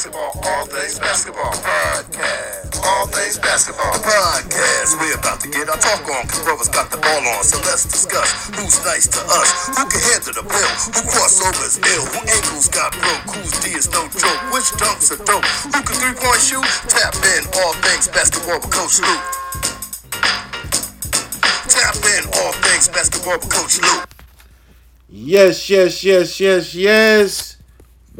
basketball, all things basketball. Podcast. All things basketball. Podcast. We're about to get our talk on. Cause brothers got the ball on. So let's discuss who's nice to us. Who can handle the bill? Who crossover is ill? Who ankles got broke? Whose D is no joke? Which dunks are dope? Who can three point shoot? Tap in all things basketball with Coach Luke. Tap in all things basketball with Coach Luke. Yes, yes, yes, yes, yes.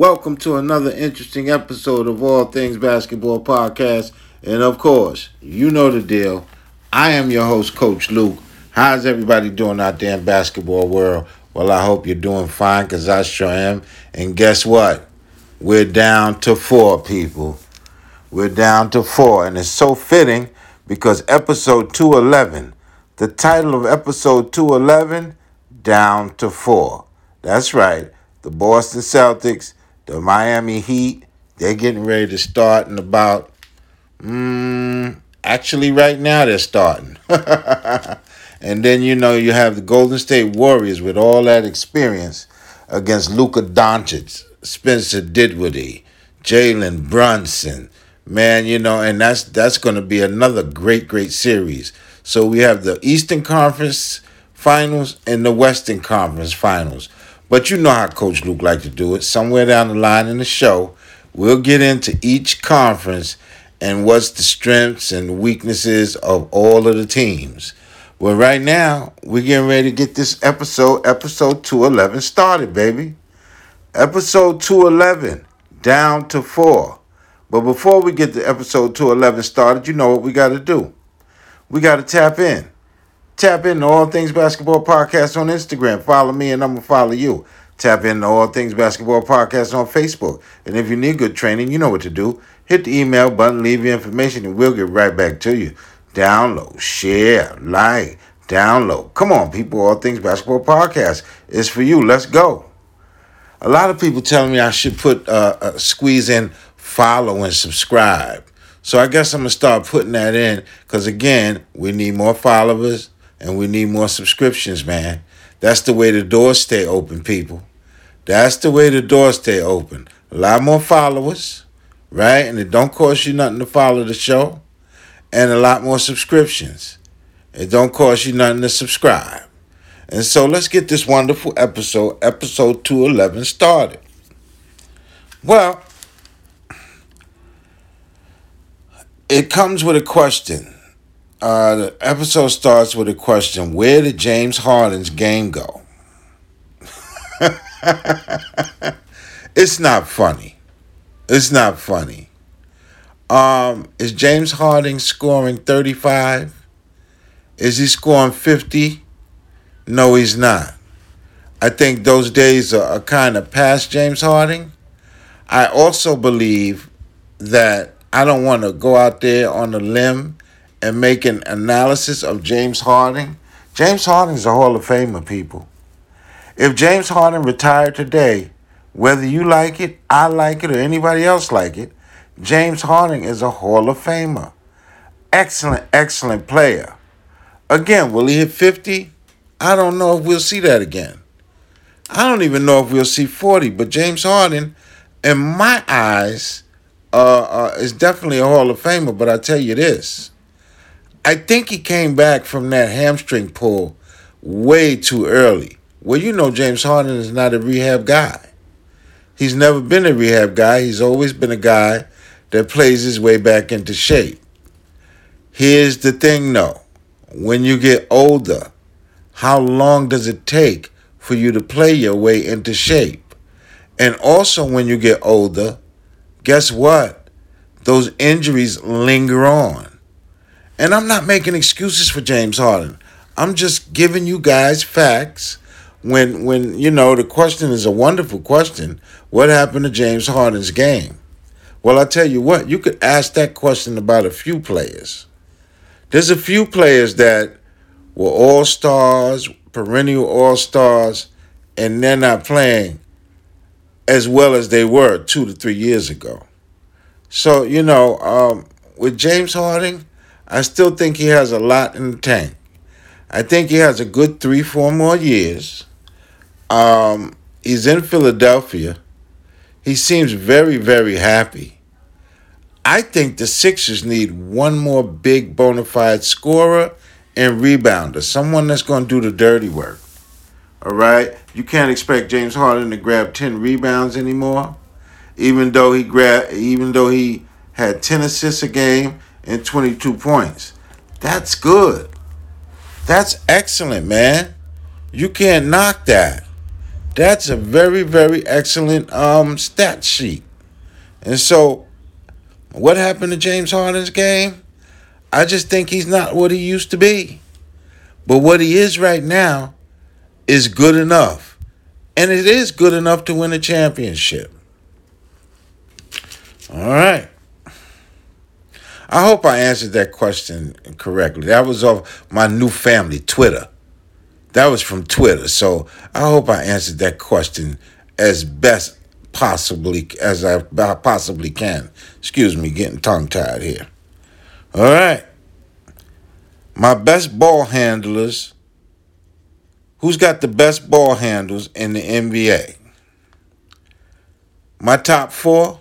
Welcome to another interesting episode of All Things Basketball Podcast. And of course, you know the deal. I am your host, Coach Luke. How's everybody doing out there in basketball world? Well, I hope you're doing fine because I sure am. And guess what? We're down to four people. We're down to four. And it's so fitting because episode 211, the title of episode 211, Down to Four. That's right. The Boston Celtics, the Miami Heat, they're getting ready to start in about, mm, actually, right now they're starting. and then, you know, you have the Golden State Warriors with all that experience against Luka Doncic, Spencer Dinwiddie, Jalen Brunson. Man, you know, and that's that's going to be another great, great series. So we have the Eastern Conference Finals and the Western Conference Finals. But you know how Coach Luke like to do it. Somewhere down the line in the show, we'll get into each conference and what's the strengths and weaknesses of all of the teams. Well, right now, we're getting ready to get this episode, episode 211, started, baby. Episode 211, down to four. But before we get the episode 211 started, you know what we got to do. We got to tap in. Tap into All Things Basketball Podcast on Instagram. Follow me and I'm going to follow you. Tap into All Things Basketball Podcast on Facebook. And if you need good training, you know what to do. Hit the email button, leave your information, and we'll get right back to you. Download, share, like, download. Come on, people. All Things Basketball Podcast is for you. Let's go. A lot of people telling me I should put uh, uh, squeeze in follow and subscribe. So I guess I'm gonna start putting that in because again, we need more followers and we need more subscriptions, man. That's the way the doors stay open, people. That's the way the doors stay open. A lot more followers, right? And it don't cost you nothing to follow the show, and a lot more subscriptions. It don't cost you nothing to subscribe. And so let's get this wonderful episode, episode 211, started. Well, it comes with a question. Uh, the episode starts with a question Where did James Harden's game go? it's not funny. It's not funny. Um, is James Harden scoring 35? Is he scoring 50? No, he's not. I think those days are, are kind of past James Harden. I also believe that I don't want to go out there on a limb and make an analysis of James Harden. James Harden is a Hall of Famer, people. If James Harden retired today, whether you like it, I like it, or anybody else like it, James Harden is a Hall of Famer. Excellent, excellent player. Again, will he hit 50? I don't know if we'll see that again. I don't even know if we'll see 40, but James Harden, in my eyes, uh, uh, is definitely a Hall of Famer. But I tell you this I think he came back from that hamstring pull way too early. Well, you know, James Harden is not a rehab guy. He's never been a rehab guy. He's always been a guy that plays his way back into shape. Here's the thing though when you get older, how long does it take for you to play your way into shape? And also, when you get older, guess what? Those injuries linger on. And I'm not making excuses for James Harden. I'm just giving you guys facts. When when you know the question is a wonderful question, what happened to James Harden's game? Well, I tell you what, you could ask that question about a few players. There's a few players that were all stars, perennial all stars, and they're not playing as well as they were two to three years ago. So, you know, um, with James Harden, I still think he has a lot in the tank. I think he has a good three, four more years. Um, he's in Philadelphia. He seems very, very happy. I think the Sixers need one more big bona fide scorer and rebounder, someone that's going to do the dirty work. All right? You can't expect James Harden to grab 10 rebounds anymore, even though he grabbed even though he had 10 assists a game and 22 points. That's good. That's excellent, man. You can't knock that. That's a very, very excellent um, stat sheet. And so, what happened to James Harden's game? I just think he's not what he used to be. But what he is right now is good enough. And it is good enough to win a championship. All right. I hope I answered that question correctly. That was off my new family, Twitter. That was from Twitter. So I hope I answered that question as best possibly as I possibly can. Excuse me, getting tongue tied here. All right. My best ball handlers. Who's got the best ball handles in the NBA? My top four.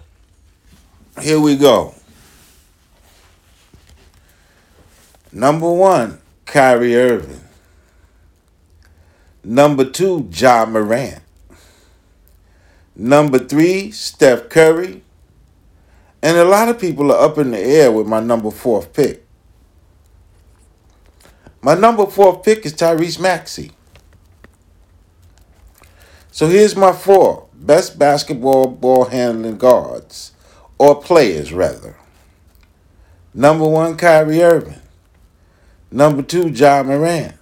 Here we go. Number one, Kyrie Irving. Number two, Ja Morant. Number three, Steph Curry. And a lot of people are up in the air with my number fourth pick. My number fourth pick is Tyrese Maxey. So here's my four best basketball ball handling guards, or players rather. Number one, Kyrie Irving. Number two, Ja Morant.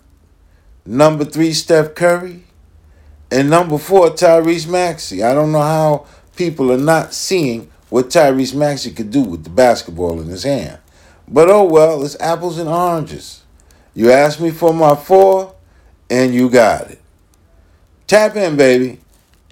Number three, Steph Curry. And number four, Tyrese Maxey. I don't know how people are not seeing what Tyrese Maxey could do with the basketball in his hand. But oh well, it's apples and oranges. You asked me for my four, and you got it. Tap in, baby.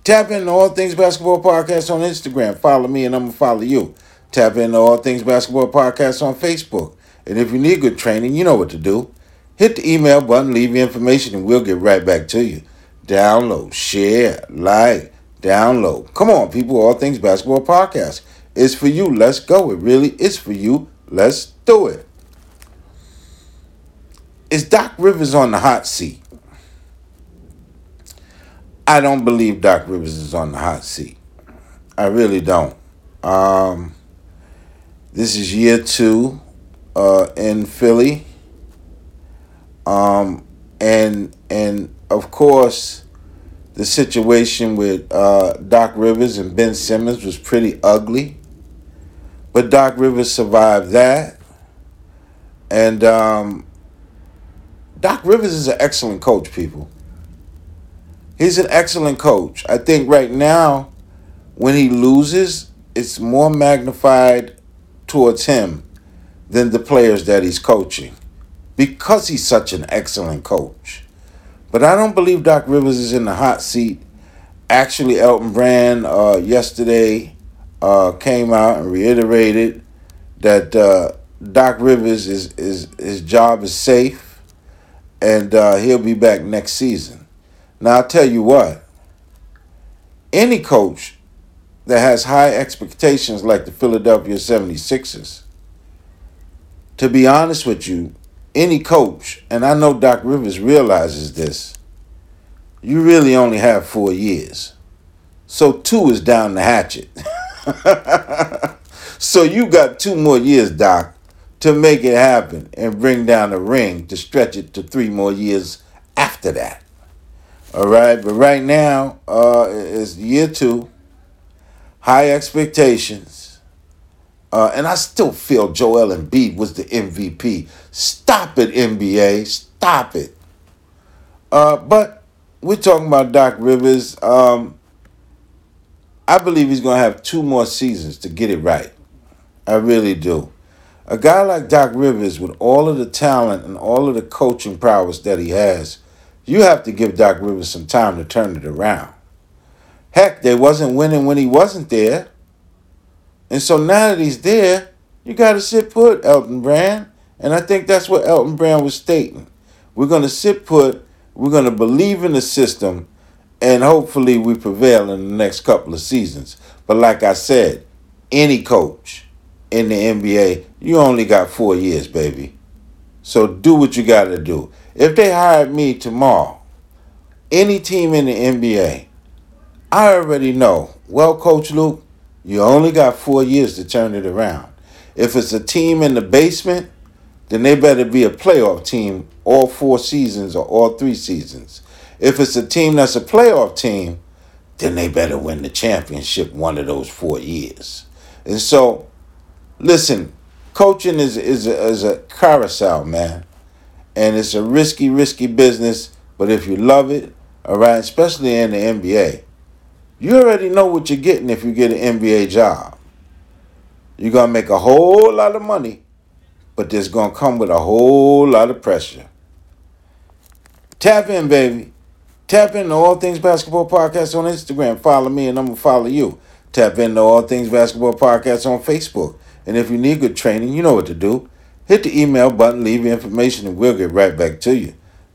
Tap in All Things Basketball Podcast on Instagram. Follow me, and I'm going to follow you. Tap in All Things Basketball Podcast on Facebook. And if you need good training, you know what to do. Hit the email button, leave your information, and we'll get right back to you. Download, share, like, download. Come on, people, All Things Basketball Podcast. It's for you. Let's go. It really is for you. Let's do it. Is Doc Rivers on the hot seat? I don't believe Doc Rivers is on the hot seat. I really don't. Um, this is year two uh, in Philly. Um, and and of course, the situation with uh, Doc Rivers and Ben Simmons was pretty ugly. But Doc Rivers survived that. And um, Doc Rivers is an excellent coach, people. He's an excellent coach. I think right now, when he loses, it's more magnified towards him than the players that he's coaching because he's such an excellent coach. But I don't believe Doc Rivers is in the hot seat. Actually, Elton Brand uh, yesterday uh, came out and reiterated that uh, Doc Rivers is, is his job is safe, and uh, he'll be back next season. Now I'll tell you what. Any coach that has high expectations like the Philadelphia 76ers to be honest with you, any coach, and I know Doc Rivers realizes this, you really only have four years. So two is down the hatchet. so you got two more years, Doc, to make it happen and bring down the ring to stretch it to three more years after that. All right, but right now, uh, it's year two, high expectations uh, and I still feel Joel Embiid was the MVP. Stop it, NBA. Stop it. Uh, but we're talking about Doc Rivers. Um, I believe he's going to have two more seasons to get it right. I really do. A guy like Doc Rivers, with all of the talent and all of the coaching prowess that he has, you have to give Doc Rivers some time to turn it around. Heck, they wasn't winning when he wasn't there. And so now that he's there, you got to sit put, Elton Brand. And I think that's what Elton Brand was stating. We're going to sit put, we're going to believe in the system, and hopefully we prevail in the next couple of seasons. But like I said, any coach in the NBA, you only got four years, baby. So do what you got to do. If they hired me tomorrow, any team in the NBA, I already know. Well, Coach Luke, you only got four years to turn it around. If it's a team in the basement, then they better be a playoff team all four seasons or all three seasons. If it's a team that's a playoff team, then they better win the championship one of those four years. And so, listen, coaching is is a, is a carousel, man, and it's a risky, risky business. But if you love it, all right, especially in the NBA, you already know what you're getting if you get an NBA job. You're gonna make a whole lot of money, but there's gonna come with a whole lot of pressure. Tap in, baby. Tap into All Things Basketball Podcast on Instagram. Follow me and I'm going to follow you. Tap into All Things Basketball Podcast on Facebook. And if you need good training, you know what to do. Hit the email button, leave your information, and we'll get right back to you.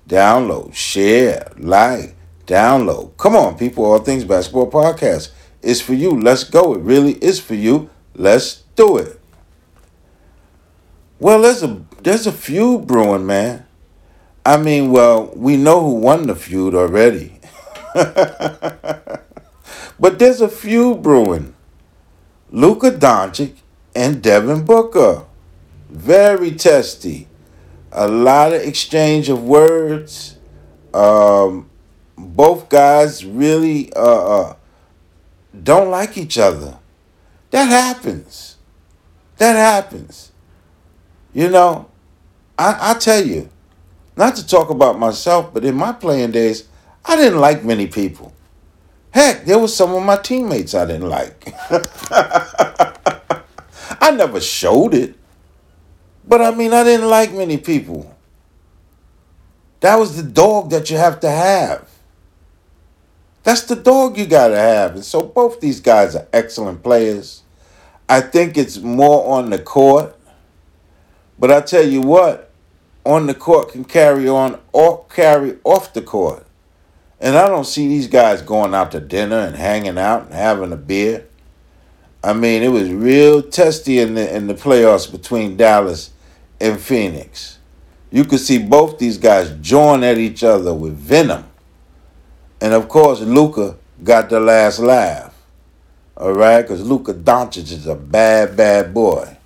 Download, share, like, download. Come on, people. All Things Basketball Podcast. It's for you. Let's go. It really is for you. Let's do it. Well, there's a there's a feud brewing, man. I mean, well, we know who won the feud already. but there's a feud brewing. Luka Doncic and Devin Booker. Very testy. A lot of exchange of words. Um, both guys really uh, uh, don't like each other. That happens. That happens. You know, I, I tell you, not to talk about myself, but in my playing days, I didn't like many people. Heck, there was some of my teammates I didn't like. I never showed it. But I mean, I didn't like many people. That was the dog that you have to have. That's the dog you got to have. And so both these guys are excellent players. I think it's more on the court. But I tell you what, on the court can carry on or carry off the court. And I don't see these guys going out to dinner and hanging out and having a beer. I mean, it was real testy in the in the playoffs between Dallas and Phoenix. You could see both these guys join at each other with venom. And of course, Luka got the last laugh. All right, because Luka Doncic is a bad, bad boy.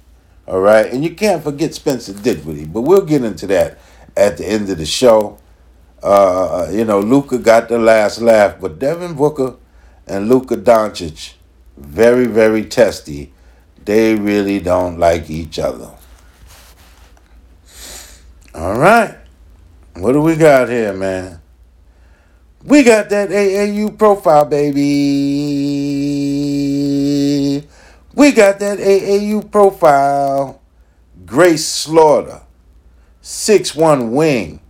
All right. And you can't forget Spencer Dinwiddie, but we'll get into that at the end of the show. Uh, you know, Luka got the last laugh, but Devin Booker and Luka Doncic, very, very testy. They really don't like each other. All right. What do we got here, man? We got that AAU profile, baby. We got that AAU profile. Grace Slaughter, six-one wing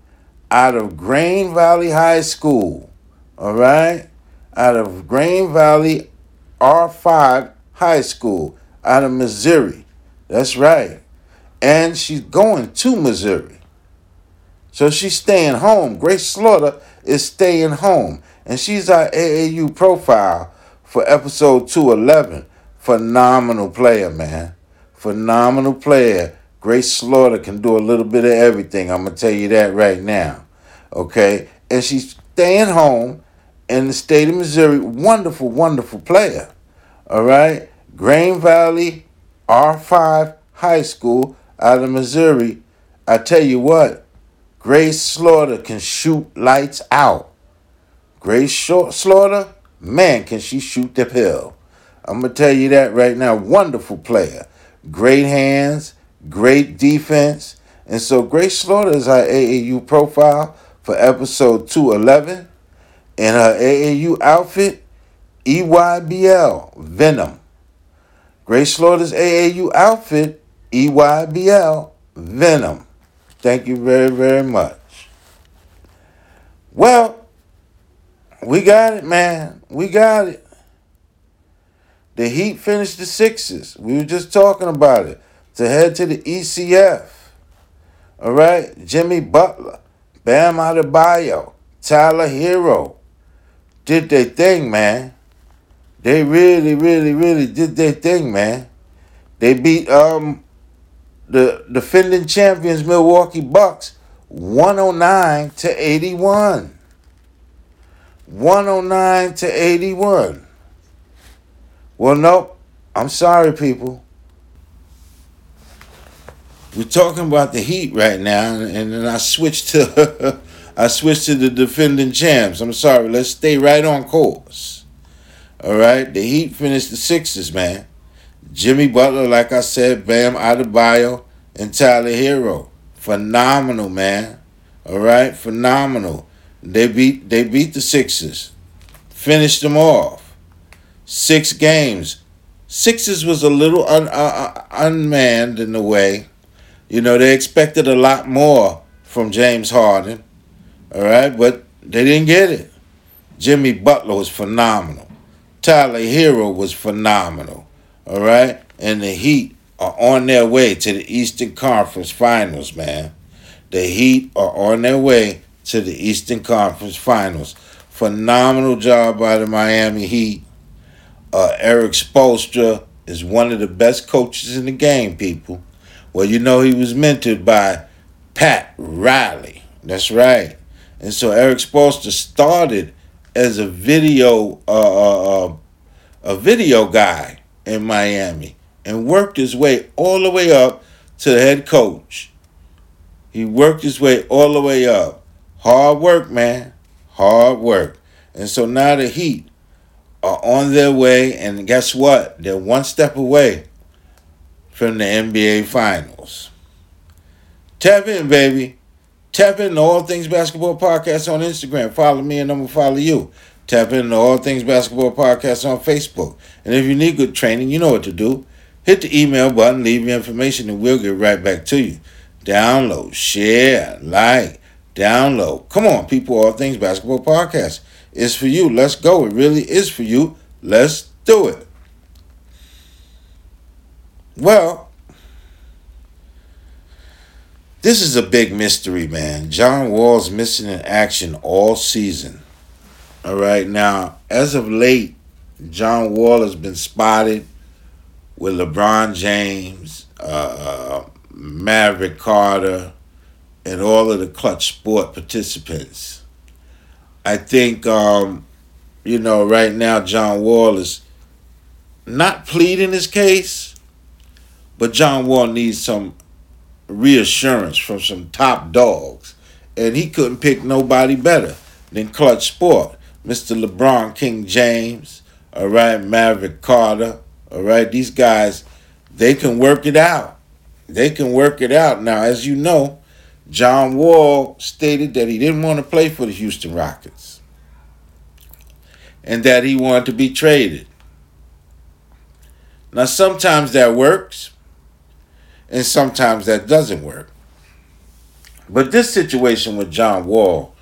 out of Grain Valley High School. All right? Out of Grain Valley R5 High School out of Missouri. That's right. And she's going to Missouri. So she's staying home. Grace Slaughter is staying home. And she's our AAU profile for episode 211. Phenomenal player, man. Phenomenal player. Grace Slaughter can do a little bit of everything. I'm going to tell you that right now. Okay? And she's staying home in the state of Missouri. Wonderful, wonderful player. All right? Grain Valley R5 High School out of Missouri. I tell you what, Grace Slaughter can shoot lights out. Grace Slaughter, man, can she shoot the pill. I'm going to tell you that right now. Wonderful player. Great hands, great defense. And so Grace Slaughter is our AAU profile for episode 211. And her AAU outfit, EYBL, Venom. Grace Slaughter's AAU outfit, EYBL, Venom. Thank you very, very much. Well, we got it, man. We got it. The Heat finished the Sixers. We were just talking about it. To head to the ECF. All right? Jimmy Butler, Bam Adebayo, Tyler Herro did their thing, man. They really, really, really did their thing, man. They beat um the defending champions Milwaukee Bucks 109 to 81. 109 to 81. Well, nope. I'm sorry, people. We're talking about the Heat right now, and then I switched to I switched to the defending champs. I'm sorry. Let's stay right on course. All right. The Heat finished the Sixers, man. Jimmy Butler, like I said, Bam Adebayo, and Tyler Herro. Phenomenal, man. All right, phenomenal. They beat they beat the Sixers, finished them off. Six games. Sixers was a little un, uh, uh unmanned in a way. You know they expected a lot more from James Harden. All right, but they didn't get it. Jimmy Butler was phenomenal. Tyler Herro was phenomenal. All right, and the Heat are on their way to the Eastern Conference Finals, man. The Heat are on their way to the Eastern Conference Finals. Phenomenal job by the Miami Heat. Uh, Erik Spoelstra is one of the best coaches in the game, people. Well, you know he was mentored by Pat Riley. That's right. And so Erik Spoelstra started as a video uh, uh, uh, a video guy in Miami and worked his way all the way up to the head coach. He worked his way all the way up. Hard work, man. Hard work. And so now the Heat are on their way, and guess what? They're one step away from the NBA Finals. Tap in, baby. Tap in All Things Basketball Podcast on Instagram. Follow me, and I'm going to follow you. Tap in to All Things Basketball Podcast on Facebook. And if you need good training, you know what to do. Hit the email button, leave your information, and we'll get right back to you. Download, share, like, download. Come on, people, All Things Basketball Podcast. It's for you. Let's go. It really is for you. Let's do it. Well, this is a big mystery, man. John Wall's missing in action all season. All right, now, as of late, John Wall has been spotted with LeBron James, uh, uh, Maverick Carter, and all of the Klutch Sport participants. I think, um, you know, right now John Wall is not pleading his case, but John Wall needs some reassurance from some top dogs. And he couldn't pick nobody better than Clutch Sport. Mr. LeBron King James, all right, Maverick Carter, all right, these guys, they can work it out. They can work it out. Now, as you know, John Wall stated that he didn't want to play for the Houston Rockets and that he wanted to be traded. Now, sometimes that works and sometimes that doesn't work. But this situation with John Wall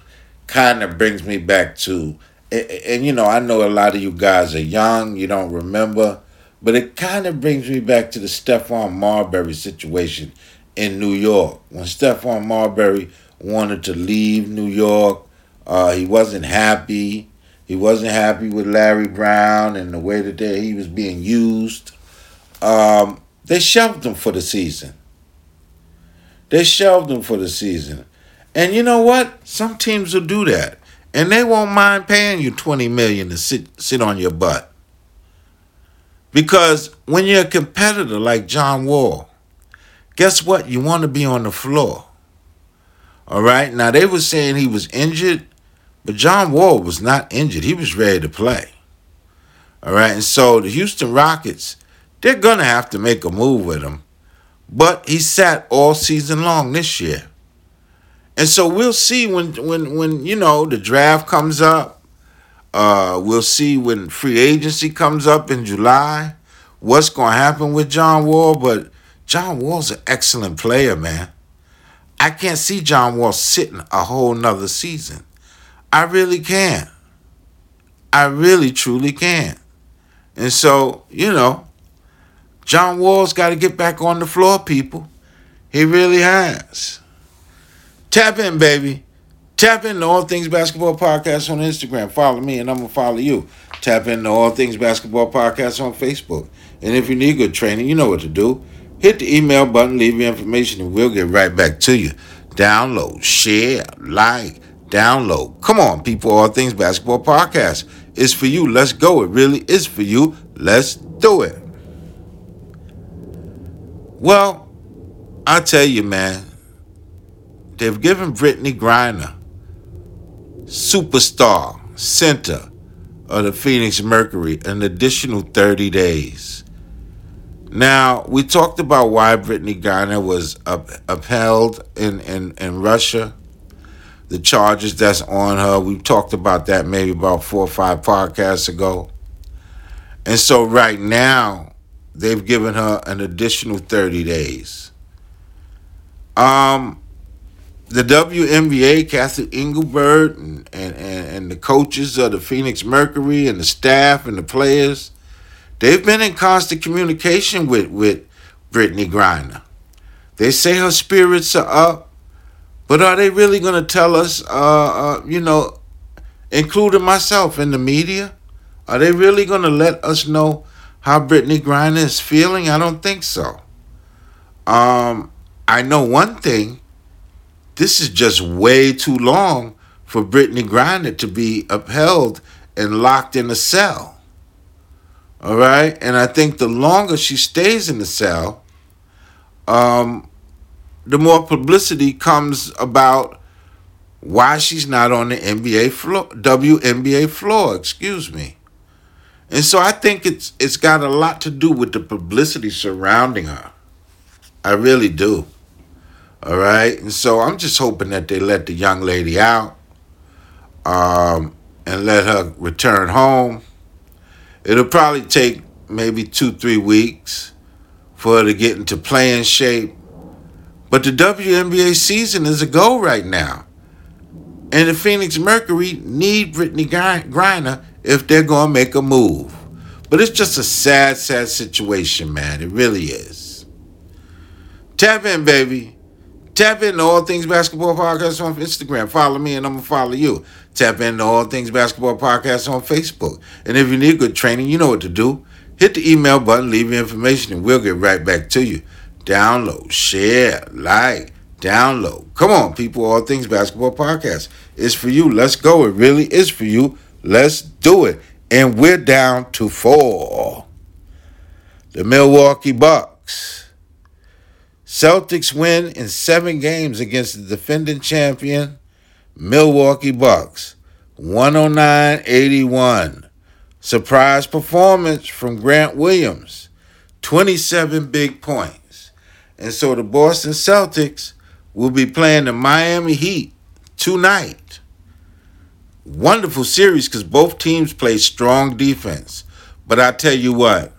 kind of brings me back to, and, and, you know, I know a lot of you guys are young, you don't remember, but it kind of brings me back to the Stephon Marbury situation in New York. When Stephon Marbury wanted to leave New York, uh, he wasn't happy. He wasn't happy with Larry Brown and the way that they, he was being used. Um, they shelved him for the season. They shelved him for the season. And you know what? Some teams will do that. And they won't mind paying you 20 million to sit sit on your butt. Because when you're a competitor like John Wall, guess what? You want to be on the floor. All right? Now they were saying he was injured, but John Wall was not injured. He was ready to play. All right? And so the Houston Rockets they're to have to make a move with him. But he sat all season long this year. And so we'll see when when when you know the draft comes up. Uh, we'll see when free agency comes up in July. What's going to happen with John Wall? But John Wall's an excellent player, man. I can't see John Wall sitting a whole nother season. I really can't. I really truly can't. And so, you know, John Wall's got to get back on the floor, people. He really has. Tap in, baby. Tap in into All Things Basketball Podcast on Instagram. Follow me and I'm going to follow you. Tap in into All Things Basketball Podcast on Facebook. And if you need good training, you know what to do. Hit the email button, leave your information, and we'll get right back to you. Download, share, like, download. Come on, people, All Things Basketball Podcast. It's for you. Let's go. It really is for you. Let's do it. Well, I tell you, man, they've given Brittney Griner, superstar, center of the Phoenix Mercury, an additional 30 days. Now, we talked about why Brittney Griner was up, upheld in, in, in Russia, the charges that's on her. We talked about that maybe about four or five podcasts ago. And so right now, they've given her an additional 30 days. Um, the WNBA, Cathy Engelbert, and, and, and the coaches of the Phoenix Mercury, and the staff and the players, they've been in constant communication with, with Brittney Griner. They say her spirits are up, but are they really going to tell us, uh, uh, you know, including myself in the media? Are they really going to let us know how Brittney Griner is feeling? I don't think so. Um, I know one thing. This is just way too long for Brittney Griner to be upheld and locked in a cell. All right? And I think the longer she stays in the cell, um, the more publicity comes about why she's not on the NBA floor, WNBA floor, excuse me. And so I think it's it's got a lot to do with the publicity surrounding her. I really do. All right. And so I'm just hoping that they let the young lady out um, and let her return home. It'll probably take maybe two, three weeks for her to get into playing shape. But the WNBA season is a go right now. And the Phoenix Mercury need Brittney Griner if they're going to make a move. But it's just a sad, sad situation, man. It really is. Tap in, baby. Tap into All Things Basketball Podcast on Instagram. Follow me and I'm going to follow you. Tap into All Things Basketball Podcast on Facebook. And if you need good training, you know what to do. Hit the email button, leave your information, and we'll get right back to you. Download, share, like, download. Come on, people. All Things Basketball Podcast. It's for you. Let's go. It really is for you. Let's do it. And we're down to four. The Milwaukee Bucks Celtics win in seven games against the defending champion, Milwaukee Bucks, 109 81. Surprise performance from Grant Williams, 27 big points. And so the Boston Celtics will be playing the Miami Heat tonight. Wonderful series because both teams play strong defense. But I tell you what,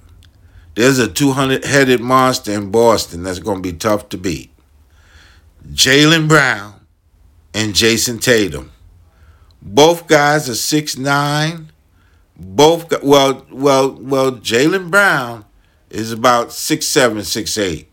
there's a 200 headed monster in Boston that's going to be tough to beat. Jaylen Brown and Jayson Tatum. Both guys are six nine. Both well, well, well. Jaylen Brown is about six seven, six eight.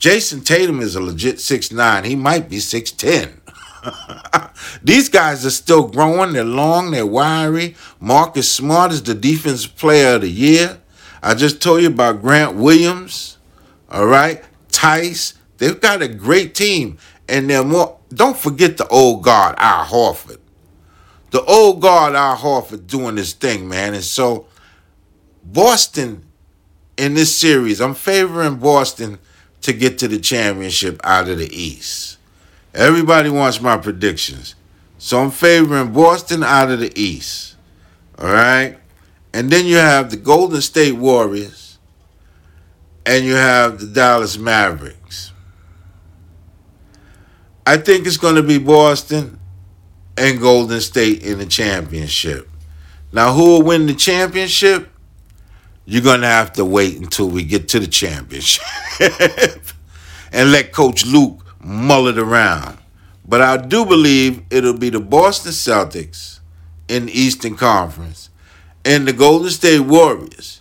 Jayson Tatum is a legit six nine. He might be six ten. These guys are still growing. They're long. They're wiry. Marcus Smart is the defensive player of the year. I just told you about Grant Williams, all right? Tice. They've got a great team. And they're more, don't forget the old guard, Al Horford. The old guard, Al Horford, doing this thing, man. And so, Boston in this series, I'm favoring Boston to get to the championship out of the East. Everybody wants my predictions. So I'm favoring Boston out of the East. All right? And then you have the Golden State Warriors and you have the Dallas Mavericks. I think it's going to be Boston and Golden State in the championship. Now, who will win the championship? You're going to have to wait until we get to the championship and let Coach Luke mull it around. But I do believe it'll be the Boston Celtics in the Eastern Conference and the Golden State Warriors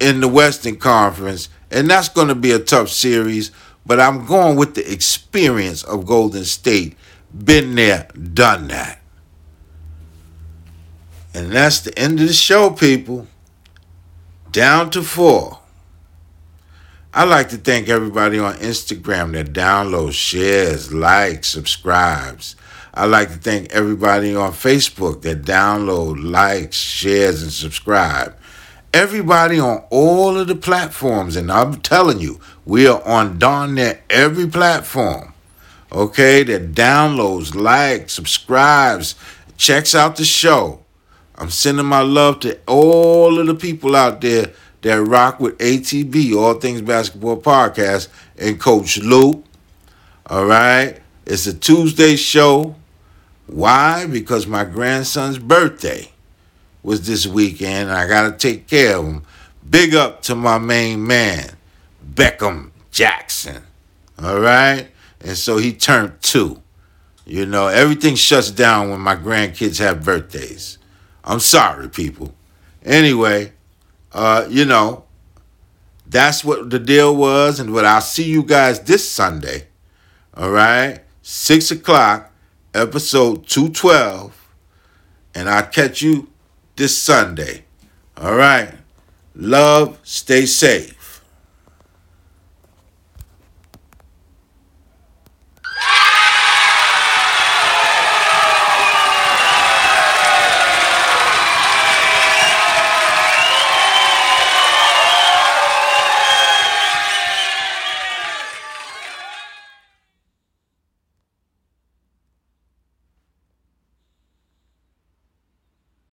in the Western Conference. And that's going to be a tough series, but I'm going with the experience of Golden State Been there, done that. And that's the end of the show, people. Down to four. I'd like to thank everybody on Instagram that downloads, shares, likes, subscribes. I'd like to thank everybody on Facebook that download, likes, shares, and subscribe. Everybody on all of the platforms, and I'm telling you, we are on darn near every platform. Okay, that downloads, likes, subscribes, checks out the show. I'm sending my love to all of the people out there that rock with ATB, All Things Basketball Podcast, and Coach Luke. All right. It's a Tuesday show. Why? Because my grandson's birthday was this weekend, and I got to take care of him. Big up to my main man, Beckham Jackson. All right. And so he turned two. You know, everything shuts down when my grandkids have birthdays. I'm sorry, people. Anyway, uh, you know, that's what the deal was, and what I'll see you guys this Sunday. All right, six o'clock, episode two twelve, and I'll catch you this Sunday. All right, love, stay safe.